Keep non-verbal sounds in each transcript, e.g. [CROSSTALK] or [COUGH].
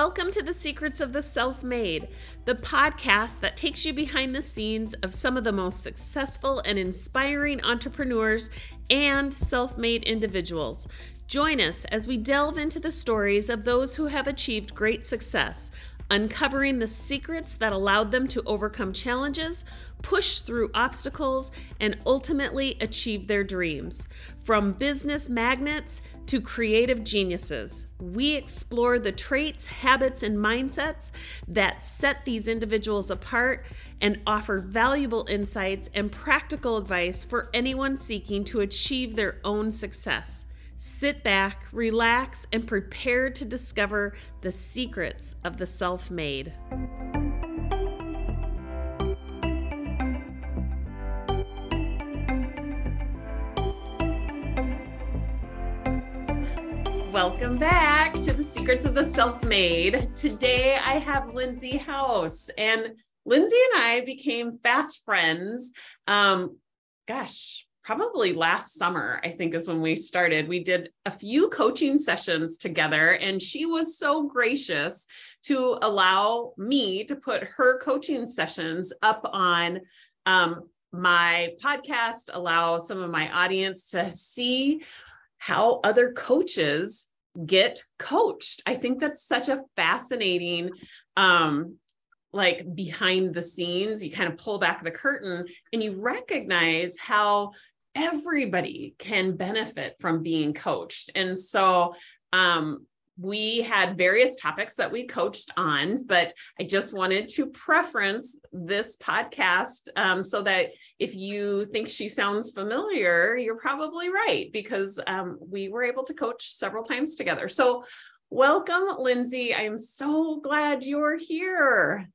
Welcome to the Secrets of the Self Made, the podcast that takes you behind the scenes of some of the most successful and inspiring entrepreneurs and self made individuals. Join us as we delve into the stories of those who have achieved great success, uncovering the secrets that allowed them to overcome challenges, push through obstacles, and ultimately achieve their dreams. From business magnets to creative geniuses, we explore the traits, habits, and mindsets that set these individuals apart and offer valuable insights and practical advice for anyone seeking to achieve their own success. Sit back, relax, and prepare to discover the secrets of the self made. Welcome back to the Secrets of the Self Made. Today I have Lindsey House, and Lindsey and I became fast friends. Um, gosh, probably last summer, I think is when we started. We did a few coaching sessions together, and she was so gracious to allow me to put her coaching sessions up on um, my podcast, allow some of my audience to see how other coaches get coached. I think that's such a fascinating um like behind the scenes you kind of pull back the curtain and you recognize how everybody can benefit from being coached. And so um we had various topics that we coached on, but I just wanted to preference this podcast um, so that if you think she sounds familiar, you're probably right because um, we were able to coach several times together. So, welcome, Lindsey. I'm so glad you're here.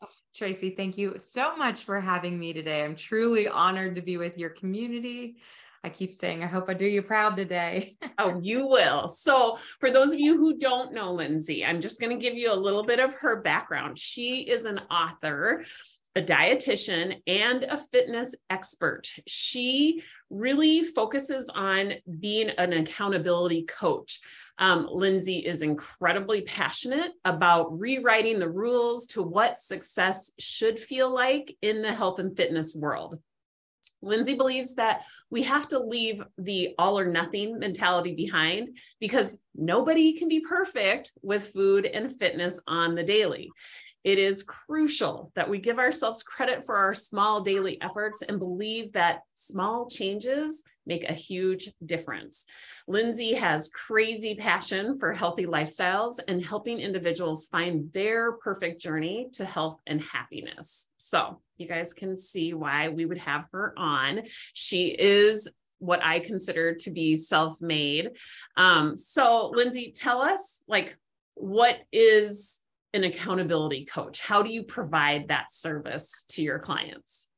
Oh, Tracy, thank you so much for having me today. I'm truly honored to be with your community. I keep saying, I hope I do you proud today. [LAUGHS] oh, you will. So, for those of you who don't know Lindsey, I'm just going to give you a little bit of her background. She is an author, a dietitian, and a fitness expert. She really focuses on being an accountability coach. Um, Lindsey is incredibly passionate about rewriting the rules to what success should feel like in the health and fitness world. Lindsey believes that we have to leave the all or nothing mentality behind because nobody can be perfect with food and fitness on the daily. It is crucial that we give ourselves credit for our small daily efforts and believe that small changes make a huge difference. Lindsey has crazy passion for healthy lifestyles and helping individuals find their perfect journey to health and happiness. So, you guys can see why we would have her on. She is what I consider to be self made. Um, so, Lindsey, tell us like, what is an accountability coach? How do you provide that service to your clients?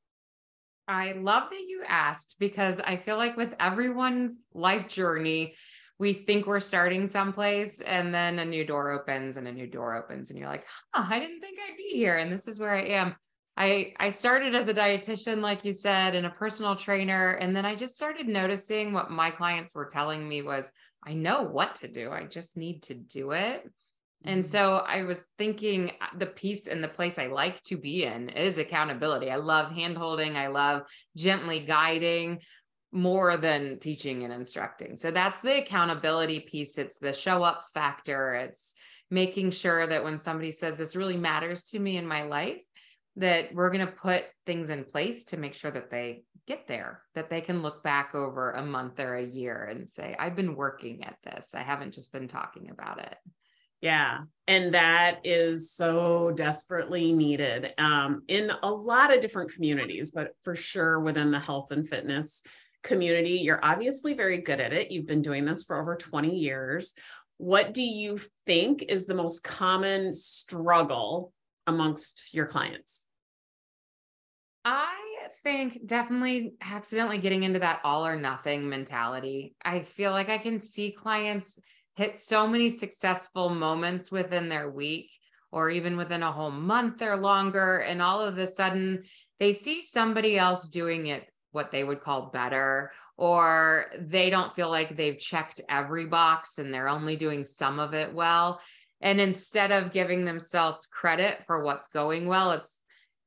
I love that you asked because I feel like with everyone's life journey, we think we're starting someplace and then a new door opens and a new door opens and you're like, huh, I didn't think I'd be here. And this is where I am. I, I started as a dietitian, like you said, and a personal trainer. And then I just started noticing what my clients were telling me was, I know what to do. I just need to do it. And mm-hmm. so I was thinking uh, the piece and the place I like to be in is accountability. I love hand holding, I love gently guiding more than teaching and instructing. So that's the accountability piece. It's the show up factor. It's making sure that when somebody says this really matters to me in my life, that we're going to put things in place to make sure that they get there, that they can look back over a month or a year and say, I've been working at this. I haven't just been talking about it. Yeah. And that is so desperately needed um, in a lot of different communities, but for sure within the health and fitness community. You're obviously very good at it. You've been doing this for over 20 years. What do you think is the most common struggle amongst your clients? I think definitely accidentally getting into that all or nothing mentality. I feel like I can see clients hit so many successful moments within their week or even within a whole month or longer. And all of a sudden, they see somebody else doing it what they would call better, or they don't feel like they've checked every box and they're only doing some of it well. And instead of giving themselves credit for what's going well, it's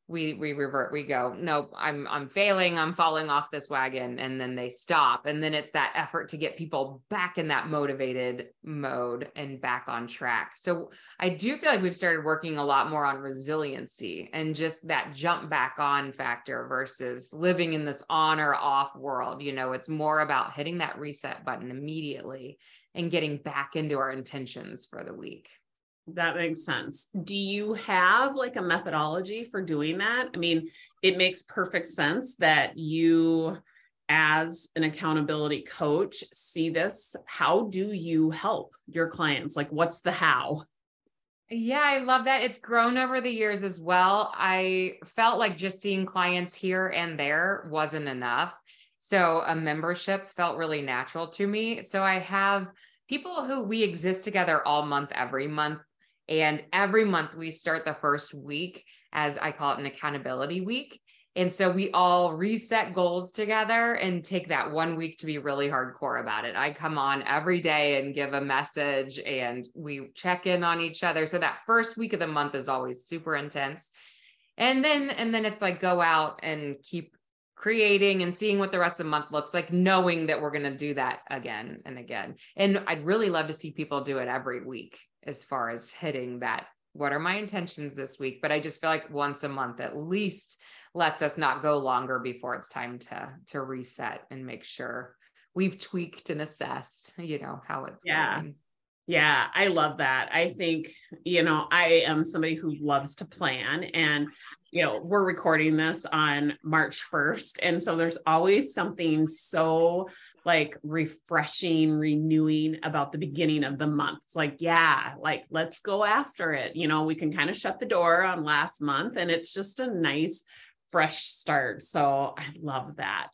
we we revert we go no i'm i'm failing i'm falling off this wagon and then they stop and then it's that effort to get people back in that motivated mode and back on track. So i do feel like we've started working a lot more on resiliency and just that jump back on factor versus living in this on or off world. You know it's more about hitting that reset button immediately and getting back into our intentions for the week that makes sense. Do you have like a methodology for doing that? I mean, it makes perfect sense that you, as an accountability coach, see this. How do you help your clients? Like, what's the how? Yeah, I love that. It's grown over the years as well. I felt like just seeing clients here and there wasn't enough. So a membership felt really natural to me. So I have people who we exist together all month, every month and every month we start the first week as I call it an accountability week. And so we all reset goals together and take that one week to be really hardcore about it. I come on every day and give a message and we check in on each other. So that first week of the month is always super intense. And then and then it's like go out and keep creating and seeing what the rest of the month looks like, knowing that we're going to do that again and again. And I'd really love to see people do it every week as far as hitting that what are my intentions this week? But i just feel like once a month at least lets us not go longer before it's time to to reset and make sure we've tweaked and assessed you know how it's yeah. going. yeah i love that. I think you know i am somebody who loves to plan and you know we're recording this on march 1st and so there's always something so like refreshing, renewing about the beginning of the month. It's like, yeah, like let's go after it. You know, we can kind of shut the door on last month and it's just a nice fresh start. So I love that.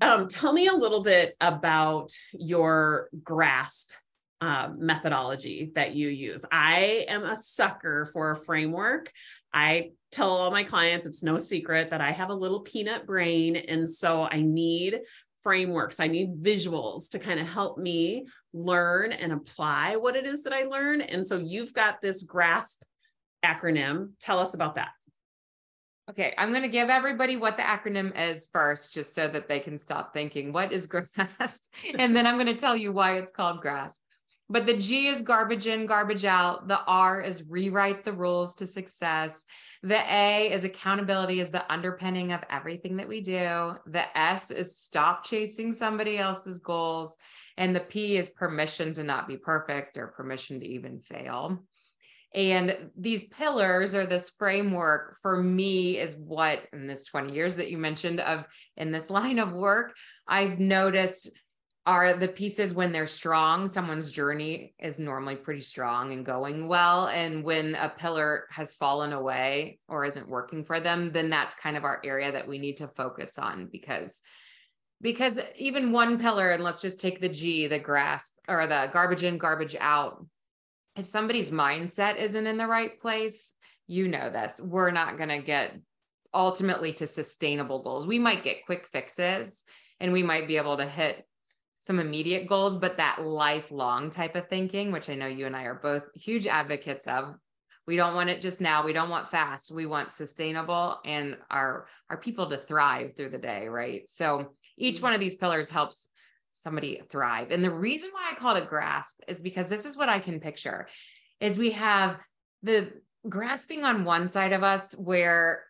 Um, tell me a little bit about your grasp uh, methodology that you use. I am a sucker for a framework. I tell all my clients it's no secret that I have a little peanut brain. And so I need frameworks. I need visuals to kind of help me learn and apply what it is that I learn. And so you've got this GRASP acronym. Tell us about that. Okay, I'm going to give everybody what the acronym is first, just so that they can stop thinking, what is [LAUGHS] GRASP? and then I'm going to tell you why it's called GRASP. But the G is garbage in, garbage out. The R is rewrite the rules to success. The A is accountability is the underpinning of everything that we do. The S is stop chasing somebody else's goals. And the P is permission to not be perfect or permission to even fail. And these pillars or this framework for me is what in this 20 years that you mentioned of in this [LAUGHS] line of work, I've noticed are the pieces when they're strong someone's journey is normally pretty strong and going well and when a pillar has fallen away or isn't working for them then that's kind of our area that we need to focus on because because even one pillar and let's just take the g the grasp or the garbage in garbage out. If somebody's mindset isn't in the right place you know this we're not going to get ultimately to sustainable goals. We might get quick fixes and we might be able to hit some immediate goals, but that lifelong type of thinking, which I know you and I are both huge advocates of. We don't want it just now. We don't want fast. We want sustainable and our our people to thrive through the day, right? So each mm-hmm. one of these pillars helps somebody thrive. And the reason why I call it grasp is because this is what I can picture is we have the grasping on one side of us where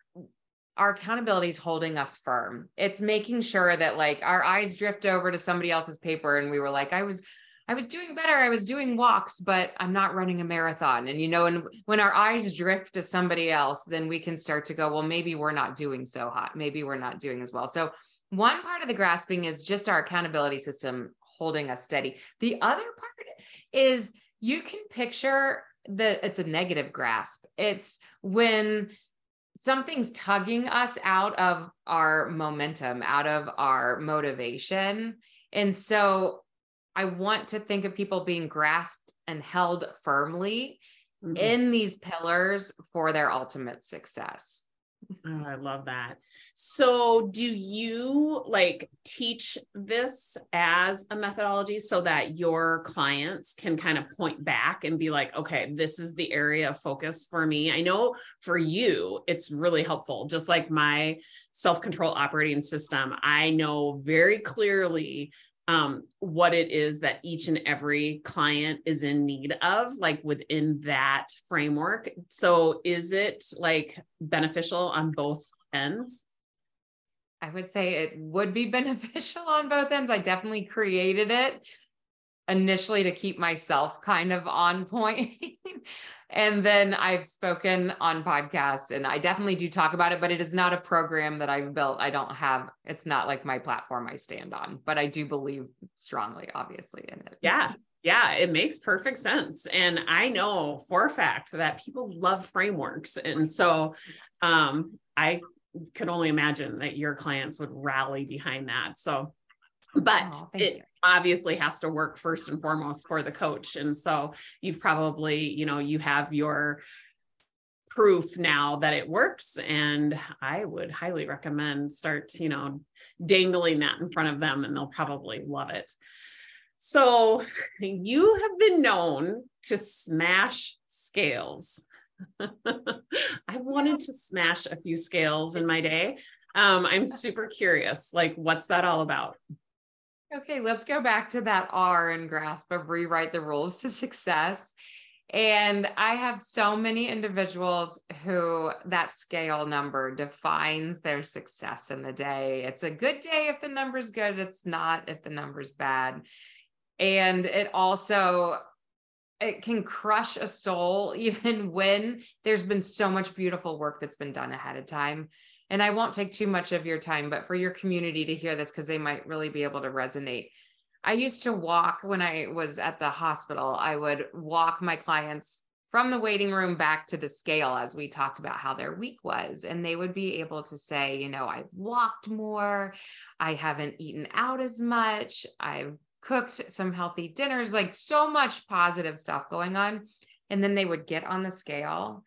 our accountability is holding us firm. It's making sure that like our eyes drift over to somebody else's paper and we were like, I was I was doing better. I was doing walks, but I'm not running a marathon. And you know, and when our eyes drift to somebody else, then we can start to go, well, maybe we're not doing so hot. Maybe we're not doing as well. So one part of the grasping is just our accountability system holding us steady. The other part is you can picture that it's a negative grasp. It's when something's tugging us out of our momentum, out of our motivation. And so I want to think of people being grasped and held firmly mm-hmm. in these pillars for their ultimate success. Oh, I love that. So, do you like teach this as a methodology so that your clients can kind of point back and be like, okay, this is the area of focus for me? I know for you, it's really helpful. Just like my self control operating system, I know very clearly um, what it is that each and every client is in need of, like within that framework. So, is it like beneficial on both ends? I would say it would be [LAUGHS] beneficial on both ends. I definitely created it initially to keep myself kind of on point. [LAUGHS] and then I've spoken on podcasts and I definitely do talk about it, but it is not a program that I've built. I don't have, it's not like my platform I stand on, but I do believe strongly, obviously, in it. Yeah. Yeah, it makes perfect sense. And I know for a fact that people love frameworks. And so um, I could only imagine that your clients would rally behind that. So but oh, it you. obviously has to work first and foremost for the coach. And so you've probably you know you have your proof now that it works. And i would highly recommend start you know dangling that in front of them and they'll probably love it. So you have been known to smash scales. [LAUGHS] I wanted to smash a few scales in my day. Um, i'm super curious like what's that all about Okay, let's go back to that R and grasp of rewrite the rules to success. And I have so many individuals who that scale number defines their success in the day. It's a good day if the number's good, it's not if the number's bad. And it also it can crush a soul [LAUGHS] even when there's been so much beautiful work that's been done ahead of time and I won't take too much of your time, but for your community to hear this, because they might really be able to resonate. I used to walk when I was at the hospital, I would walk my clients from the waiting room back to the scale as we talked about how their week was. And they would be able to say, you know, I've walked more, I haven't eaten out as much, I've cooked some healthy dinners, like so much positive stuff going on. And then they would get on the scale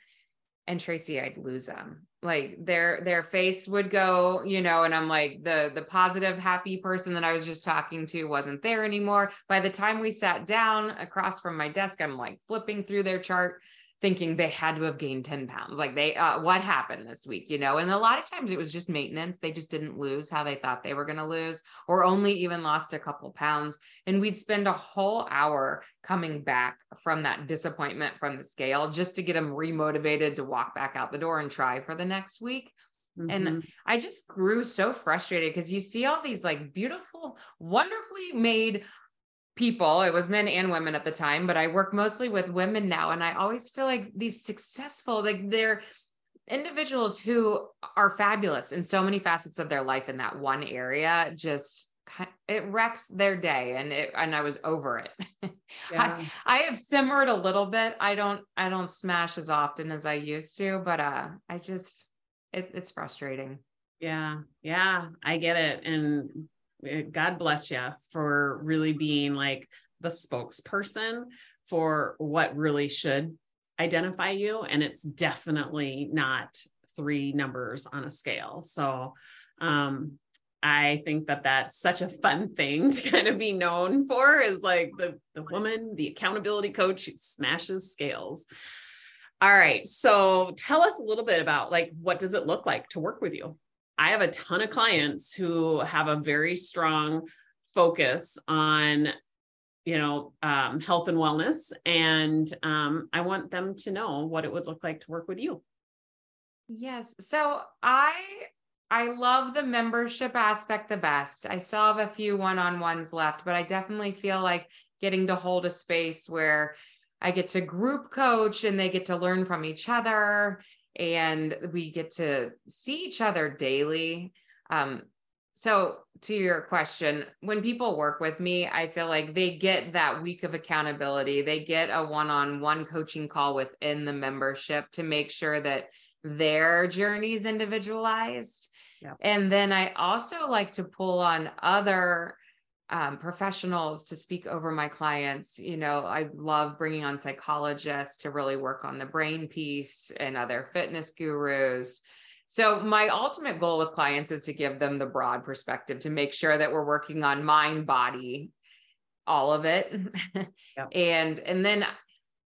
and Tracy, I'd lose them. Like their their face would go you know and i'm like the the positive happy person that i was just talking to wasn't there anymore. By the time we sat down across from my desk i'm like flipping through their chart thinking they had to have gained 10 pounds. Like they, uh, what happened this week, you know? And a lot of times it was just maintenance. They just didn't lose how they thought they were going to lose, or only even lost a couple pounds. And we'd spend a whole hour coming back from that disappointment from the scale just to get them remotivated to walk back out the door and try for the next week. Mm-hmm. And I just grew so frustrated because you see all these like beautiful, wonderfully made people. It was men and women at the time but i work mostly with women now and i always feel like these successful like they're individuals who are fabulous in so many facets of their life in that one area. Just it wrecks their day and it and i was over it. [LAUGHS] Yeah. I, I have simmered a little bit. I don't i don't smash as often as i used to but uh i just it, it's frustrating. Yeah yeah i get it and God bless you for really being like the spokesperson for what really should identify you. And it's definitely not three numbers on a scale. So, um, I think that that's such a fun thing [LAUGHS] to kind of be known for is like the the woman, the accountability coach who smashes scales. All right, so tell us a little bit about like what does it look like to work with you? I have a ton of clients who have a very strong focus on you know um, health and wellness and um, i want them to know what it would look like to work with you. Yes. So i i love the membership aspect the best. I still have a few one-on-ones left but i definitely feel like getting to hold a space where i get to group coach and they get to learn from each other and we get to see each other daily. Um, so, to your question, when people work with me, I feel like they get that week of accountability. They get a one on one coaching call within the membership to make sure that their journey is individualized. Yep. And then I also like to pull on other um, professionals to speak over my clients. You know, I love bringing on psychologists to really work on the brain piece and other fitness gurus So, my ultimate goal with clients is to give them the broad perspective to make sure that we're working on mind, body, all of it. [LAUGHS] Yep. and and then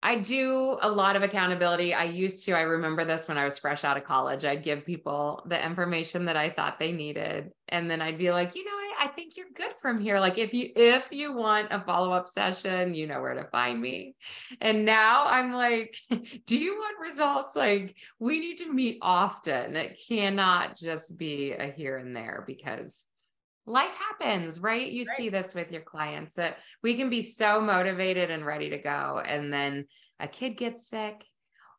I do a lot of accountability. I used to, I remember this when I was fresh out of college. I'd give people the information that I thought they needed. And then I'd be like, you know, I, think you're good from here. Like if you if you want a follow-up session, you know where to find me. And now I'm like, [LAUGHS] do you want results? Like we need to meet often. It cannot just be a here and there because life happens, right? You right. see this with your clients that we can be so motivated and ready to go. And then a kid gets sick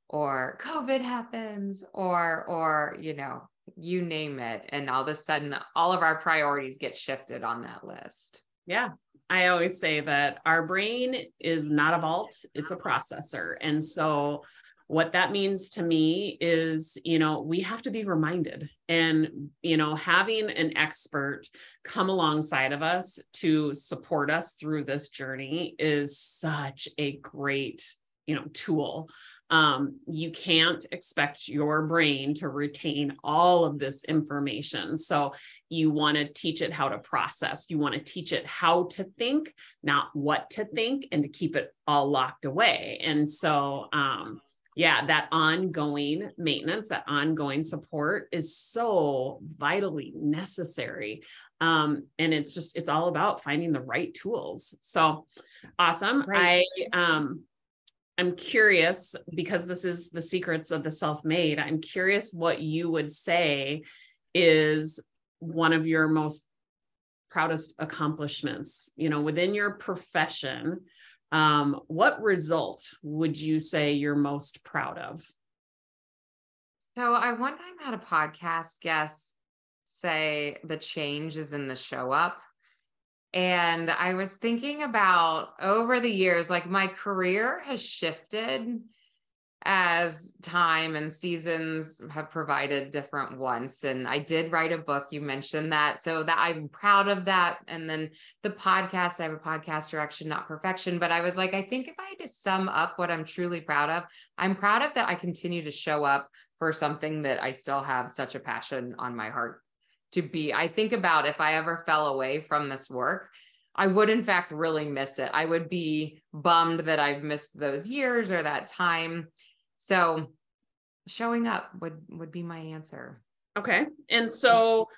or COVID happens or, or, you know, you name it. And all of a sudden, all of our priorities get shifted on that list. Yeah. I always say that our brain is not a vault, it's a processor. And so what that means to me is you know we have to be reminded and you know having an expert come alongside of us to support us through this journey is such a great you know tool um, you can't expect your brain to retain all of this information so you want to teach it how to process you want to teach it how to think not what to think and to keep it all locked away and so um, yeah, that ongoing maintenance, that ongoing support is so vitally necessary. Um, and it's just, it's all about finding the right tools. So awesome. Right. I, um, I'm curious because this is the secrets of the self-made. I'm curious what you would say is one of your most proudest accomplishments, you know, within your profession um, what result would you say you're most proud of? So I one time had a podcast guest say the change is in the show up. And I was thinking about over the years, like my career has shifted as time and seasons have provided different ones and i did write a book you mentioned that. So that i'm proud of that. And then the podcast i have a podcast direction not perfection. But i was like i think if i had to sum up what i'm truly proud of i'm proud of that i continue to show up for something that i still have such a passion on my heart to be i think about if i ever fell away from this work I would, in fact, really miss it. I would be bummed that I've missed those years or that time. So showing up would would be my answer. Okay. And so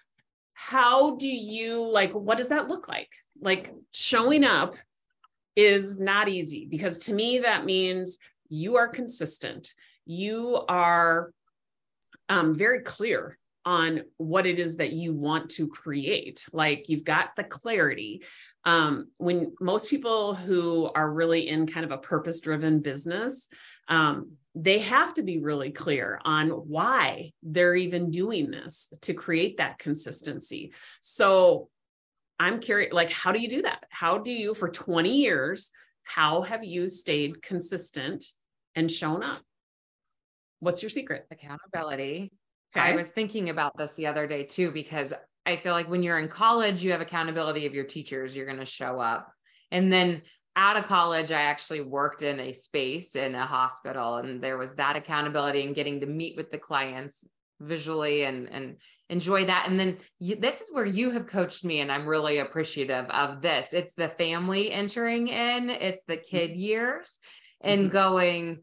how do you like what does that look like? Like showing up is not easy because to me that means you are consistent. You are um, very clear on what it is that you want to create. Like you've got the clarity. Um, when most people who are really in kind of a purpose driven business, um, they have to be really clear on why they're even doing this to create that consistency. So I'm curious, like, how do you do that? How do you, for 20 years, how have you stayed consistent and shown up? What's your secret? Accountability. Okay. I was thinking about this the other day too, because I feel like when you're in college, you have accountability of your teachers, you're going to show up. And then out of college, I actually worked in a space in a hospital, and there was that accountability and getting to meet with the clients visually and and enjoy that. And then you, this is where you have coached me, and I'm really appreciative of this. It's the family entering in, it's the kid mm-hmm. years, and mm-hmm. going.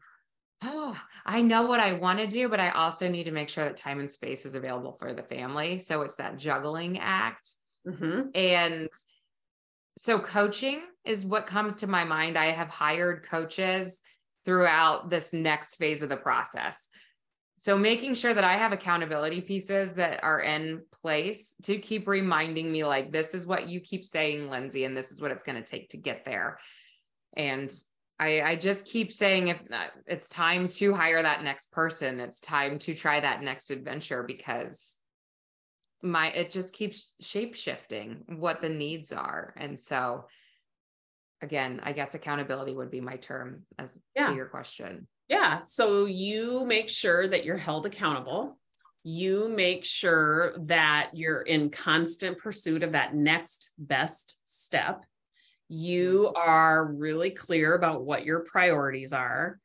Oh, I know what I want to do, but I also need to make sure that time and space is available for the family. So it's that juggling act. Mm-hmm. And so coaching is what comes to my mind. I have hired coaches throughout this next phase of the process. So making sure that I have accountability pieces that are in place to keep reminding me like this is what you keep saying Lindsey and this is what it's going to take to get there. And I, I just keep saying if uh, it's time to hire that next person, it's time to try that next adventure because my it just keeps shape shifting what the needs are. And so again i guess accountability would be my term as yeah. to your question. Yeah. So you make sure that you're held accountable. You make sure that you're in constant pursuit of that next best step you are really clear about what your priorities are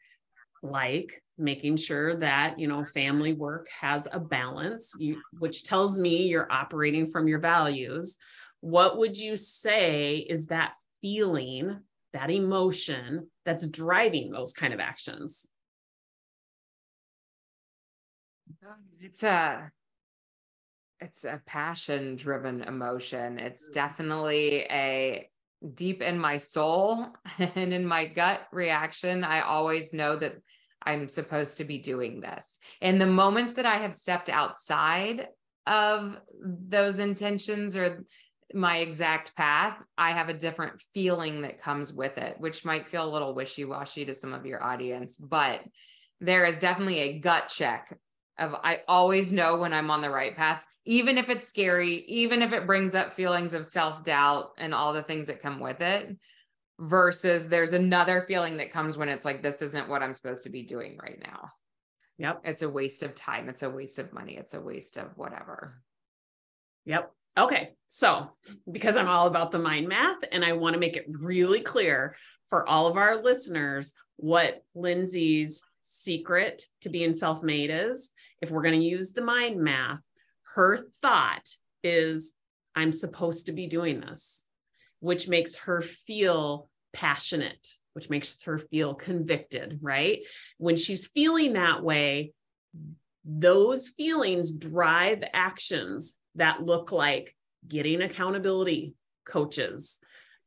like making sure that you know family work has a balance you, which tells me you're operating from your values. What would you say is that feeling that emotion that's driving those kind of actions? It's a it's a passion driven emotion. It's definitely a deep in my soul [LAUGHS] and in my gut reaction, I always know that I'm supposed to be doing this. In the moments that I have stepped outside of those intentions or my exact path, I have a different feeling that comes with it, which might feel a little wishy washy to some of your audience, but there is definitely a gut check of I always know when I'm on the right path even if it's scary, even if it brings up feelings of self doubt and all the things that come with it, versus there's another feeling that comes when it's like, this isn't what I'm supposed to be doing right now. Yep. It's a waste of time. It's a waste of money. It's a waste of whatever. Yep. Okay. So, because I'm all about the mind math and I want to make it really clear for all of our listeners what Lindsey's secret to being self made is, if we're going to use the mind math, her thought is, I'm supposed to be doing this, which makes her feel passionate, which makes her feel convicted, right? When she's feeling that way, those feelings drive actions that look like getting accountability coaches,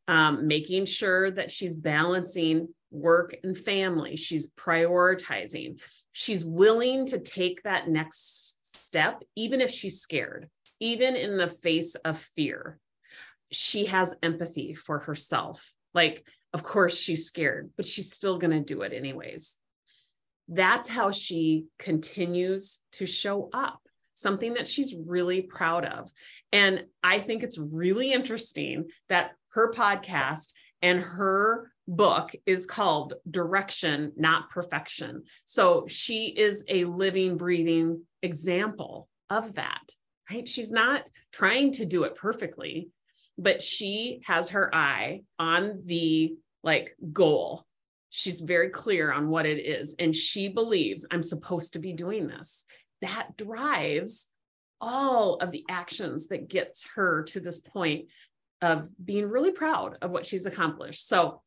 um, making sure that she's balancing work and family, she's prioritizing, she's willing to take that next step, even if she's scared, even in the face of fear, she has empathy for herself. Like, of course, she's scared, but she's still going to do it anyways. That's how she continues to show up, something that she's really proud of. And I think it's really interesting that her podcast and her book is called Direction, Not Perfection. So she is a living, breathing example of that, right? She's not trying to do it perfectly, but she has her eye on the like goal. She's very clear on what it is. And she believes I'm supposed to be doing this. That drives all of the actions that gets her to this point of being really proud of what she's accomplished. So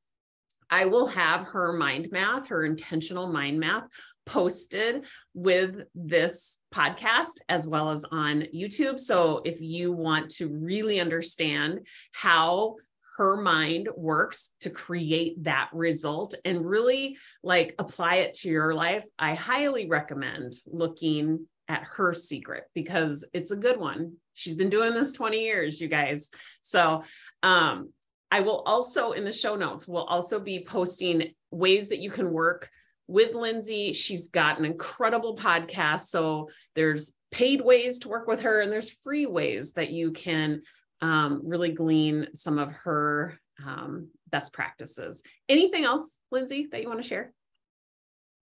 I will have her mind math, her intentional mind math posted with this podcast as well as on YouTube. So if you want to really understand how her mind works to create that result and really like apply it to your life, I highly recommend looking at her secret because it's a good one. She's been doing this 20 years, you guys. So um, I will also in the show notes, we'll also be posting ways that you can work with Lindsey. She's got an incredible podcast. So there's paid ways to work with her, and there's free ways that you can um, really glean some of her um, best practices. Anything else, Lindsey, that you want to share?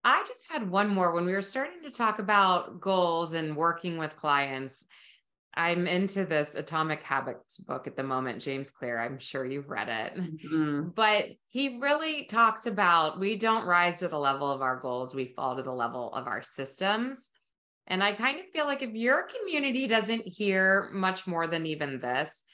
I just had one more when we were starting to talk about goals and working with clients. I'm into this Atomic Habits book at the moment, James Clear. I'm sure you've read it. Mm-hmm. But he really talks about we don't rise to the level of our goals, we fall to the level of our systems. And I kind of feel like if your community doesn't hear much more than even this,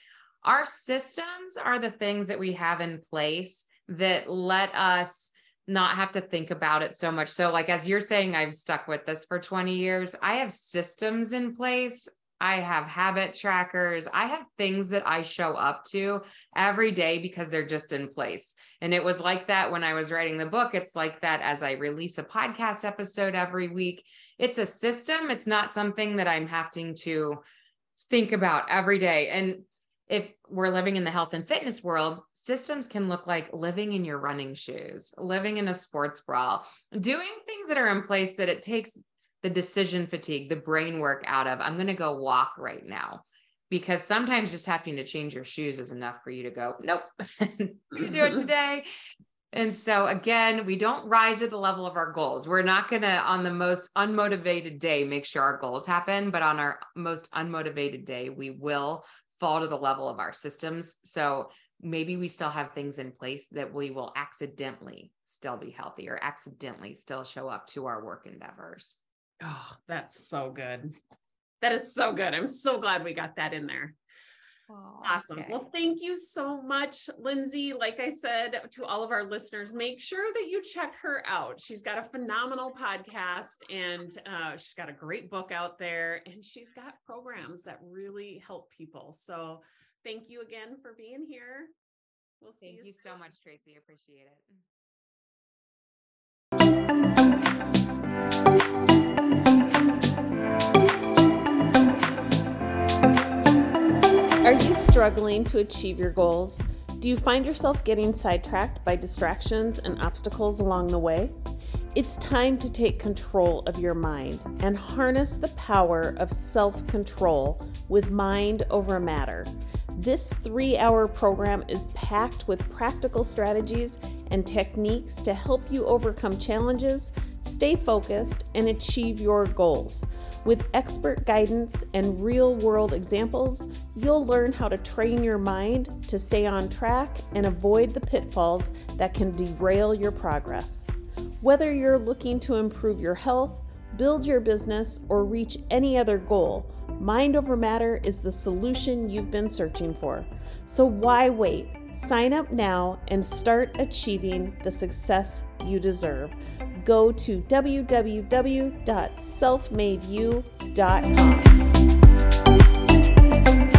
our systems are the things that we have in place that let us not have to think about it so much. So, like as you're saying, I've stuck with this for 20 years. I have systems in place I have habit trackers. I have things that I show up to every day because they're just in place. And it was like that when I was writing the book. It's like that as I release a podcast episode every week. It's a system, it's not something that I'm having to think about every day. And if we're living in the health and fitness world, systems can look like living in your running shoes, living in a sports bra, doing things that are in place that it takes the decision fatigue, the brain work out of, I'm going to go walk right now. Because sometimes just having to change your shoes is enough for you to go, nope, I'm going to do it [LAUGHS] today. And so again, we don't rise to the level of our goals. We're not going to, on the most unmotivated day, make sure our goals happen. But on our most unmotivated day, we will fall to the level of our systems. So maybe we still have things in place that we will accidentally still be healthy or accidentally still show up to our work endeavors. Oh, that's so good. That is so good. I'm so glad we got that in there. Oh, awesome. Okay. Well, thank you so much, Lindsey. Like I said to all of our listeners, make sure that you check her out. She's got a phenomenal podcast and uh, she's got a great book out there and she's got programs that really help people. So, thank you again for being here. We'll see you. thank you, you so much, Tracy. Appreciate it. Are you struggling to achieve your goals? Do you find yourself getting sidetracked by distractions and obstacles along the way? It's time to take control of your mind and harness the power of self control with Mind Over Matter. This three hour program is packed with practical strategies and techniques to help you overcome challenges, stay focused, and achieve your goals. With expert guidance and real world examples, you'll learn how to train your mind to stay on track and avoid the pitfalls that can derail your progress. Whether you're looking to improve your health, build your business, or reach any other goal, Mind Over Matter is the solution you've been searching for. So why wait? Sign up now and start achieving the success you deserve go to www.selfmadeyou.com.